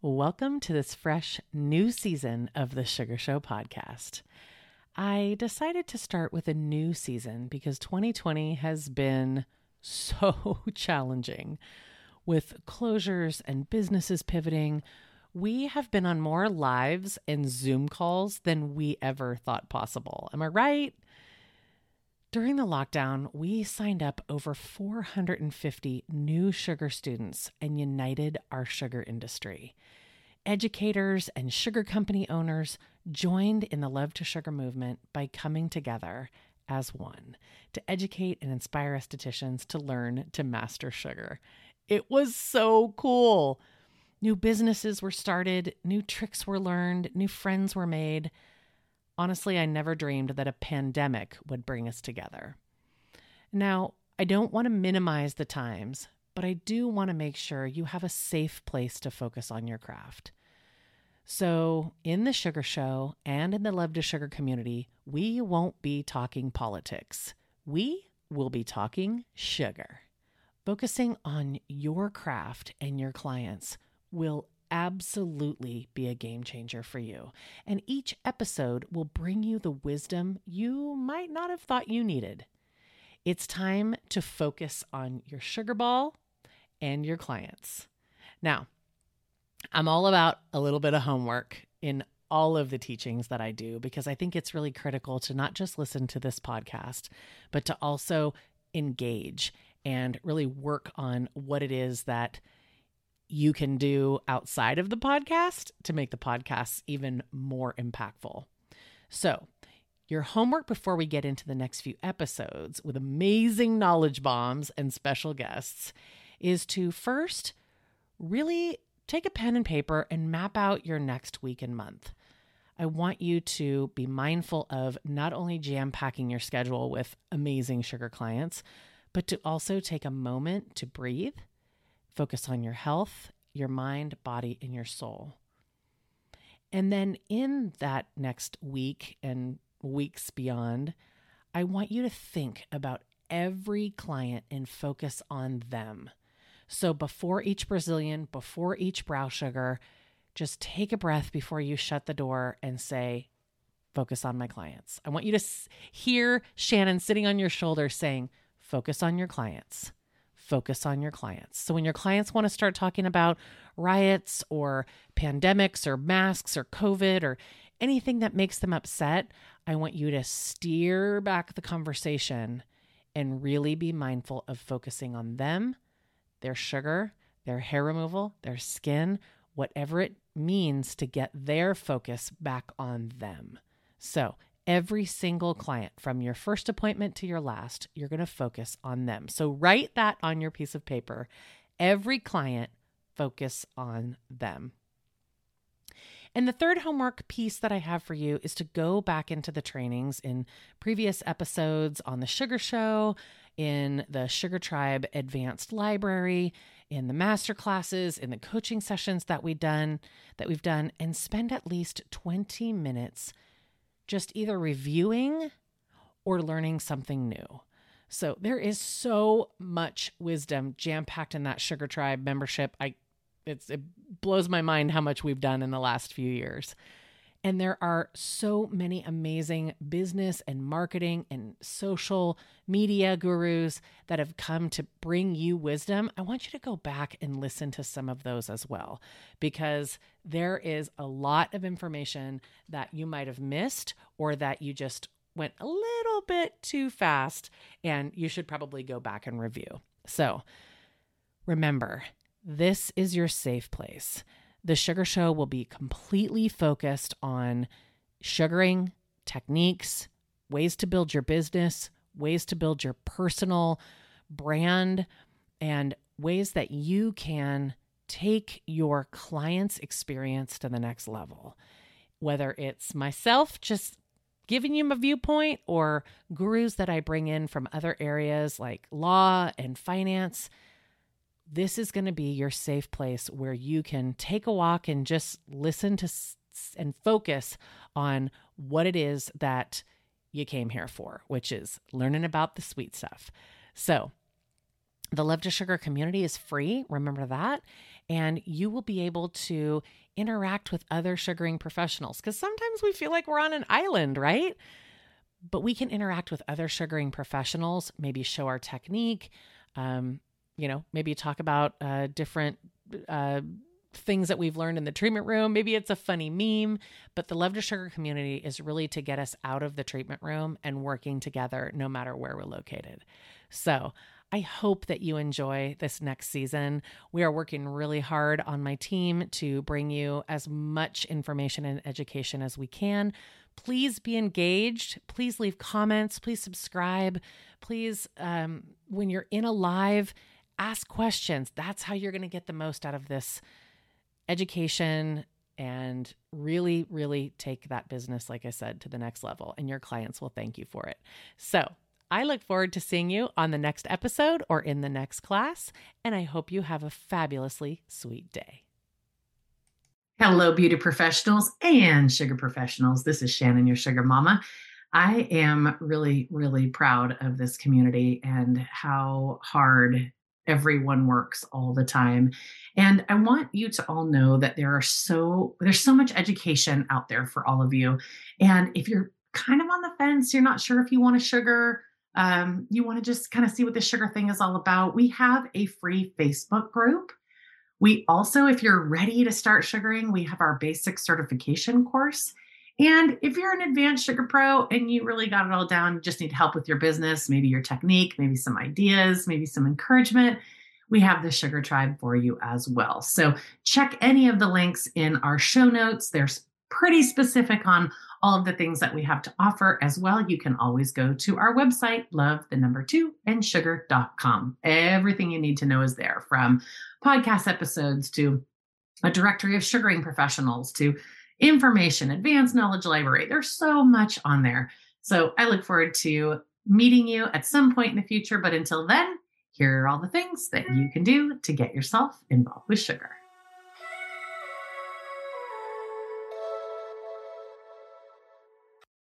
Welcome to this fresh new season of the Sugar Show podcast. I decided to start with a new season because 2020 has been so challenging. With closures and businesses pivoting, we have been on more lives and Zoom calls than we ever thought possible. Am I right? During the lockdown, we signed up over 450 new sugar students and united our sugar industry. Educators and sugar company owners joined in the Love2Sugar movement by coming together as one to educate and inspire estheticians to learn to master sugar. It was so cool. New businesses were started, new tricks were learned, new friends were made. Honestly, I never dreamed that a pandemic would bring us together. Now, I don't want to minimize the times, but I do want to make sure you have a safe place to focus on your craft. So, in the Sugar Show and in the Love2Sugar community, we won't be talking politics. We will be talking sugar. Focusing on your craft and your clients will absolutely be a game changer for you. And each episode will bring you the wisdom you might not have thought you needed. It's time to focus on your sugar ball and your clients. Now, I'm all about a little bit of homework in all of the teachings that I do because I think it's really critical to not just listen to this podcast, but to also engage and really work on what it is that you can do outside of the podcast to make the podcast even more impactful. So, your homework before we get into the next few episodes with amazing knowledge bombs and special guests is to first really take a pen and paper and map out your next week and month. I want you to be mindful of not only jam packing your schedule with amazing sugar clients, but to also take a moment to breathe Focus on your health, your mind, body, and your soul. And then in that next week and weeks beyond, I want you to think about every client and focus on them. So before each Brazilian, before each brow sugar, just take a breath before you shut the door and say, Focus on my clients. I want you to hear Shannon sitting on your shoulder saying, Focus on your clients focus on your clients. So when your clients want to start talking about riots or pandemics or masks or COVID or anything that makes them upset, I want you to steer back the conversation and really be mindful of focusing on them, their sugar, their hair removal, their skin, whatever it means to get their focus back on them. So, every single client from your first appointment to your last, you're going to focus on them. So write that on your piece of paper. Every client, focus on them. And the third homework piece that I have for you is to go back into the trainings in previous episodes on the Sugar Show, in the Sugar Tribe Advanced Library, in the master classes, in the coaching sessions that we've done, that we've done, and spend at least 20 minutes just either reviewing or learning something new. So there is so much wisdom jam packed in that Sugar Tribe membership. I it's it blows my mind how much we've done in the last few years. And there are so many amazing business and marketing and social media gurus that have come to bring you wisdom. I want you to go back and listen to some of those as well, because there is a lot of information that you might have missed or that you just went a little bit too fast, and you should probably go back and review. So remember, this is your safe place. The Sugar Show will be completely focused on sugaring, techniques, ways to build your business, ways to build your personal brand, and ways that you can take your client's experience to the next level. Whether it's myself just giving you my viewpoint or gurus that I bring in from other areas like law and finance this is going to be your safe place where you can take a walk and just listen to s- and focus on what it is that you came here for, which is learning about the sweet stuff. So, The Love2Sugar community is free. Remember that. And you will be able to interact with other sugaring professionals because sometimes we feel like we're on an island, right? But we can interact with other sugaring professionals, maybe show our technique, um, you know, maybe talk about uh, different uh, things that we've learned in the treatment room. Maybe it's a funny meme, but the Love2Sugar community is really to get us out of the treatment room and working together no matter where we're located. So, I hope that you enjoy this next season. We are working really hard on my team to bring you as much information and education as we can. Please be engaged. Please leave comments. Please subscribe. Please, um, when you're in a live, ask questions. That's how you're going to get the most out of this education and really, really take that business, like I said, to the next level. And your clients will thank you for it. So I look forward to seeing you on the next episode or in the next class. And I hope you have a fabulously sweet day. Hello, beauty professionals and sugar professionals. This is Shannon, your sugar mama. I am really, really proud of this community and how hard everyone works all the time. And i want you to all know that there are so there's so much education out there for all of you. And if you're kind of on the fence you're not sure if you want a sugar um, you want to just kind of see what the sugar thing is all about we have a free facebook group. We also if you're ready to start sugaring we have our basic certification course and if you're an advanced sugar pro and you really got it all down, you just need help with your business, maybe your technique, maybe some ideas, maybe some encouragement, we have the Sugar Tribe for you as well. So check any of the links in our show notes. They're pretty specific on all of the things that we have to offer as well. You can always go to our website, love the number two and sugar.com. Everything you need to know is there from podcast episodes to a directory of sugaring professionals to information, advanced knowledge library. There's so much on there. So I look forward to meeting you at some point in the future. But until then, here are all the things that you can do to get yourself involved with sugar.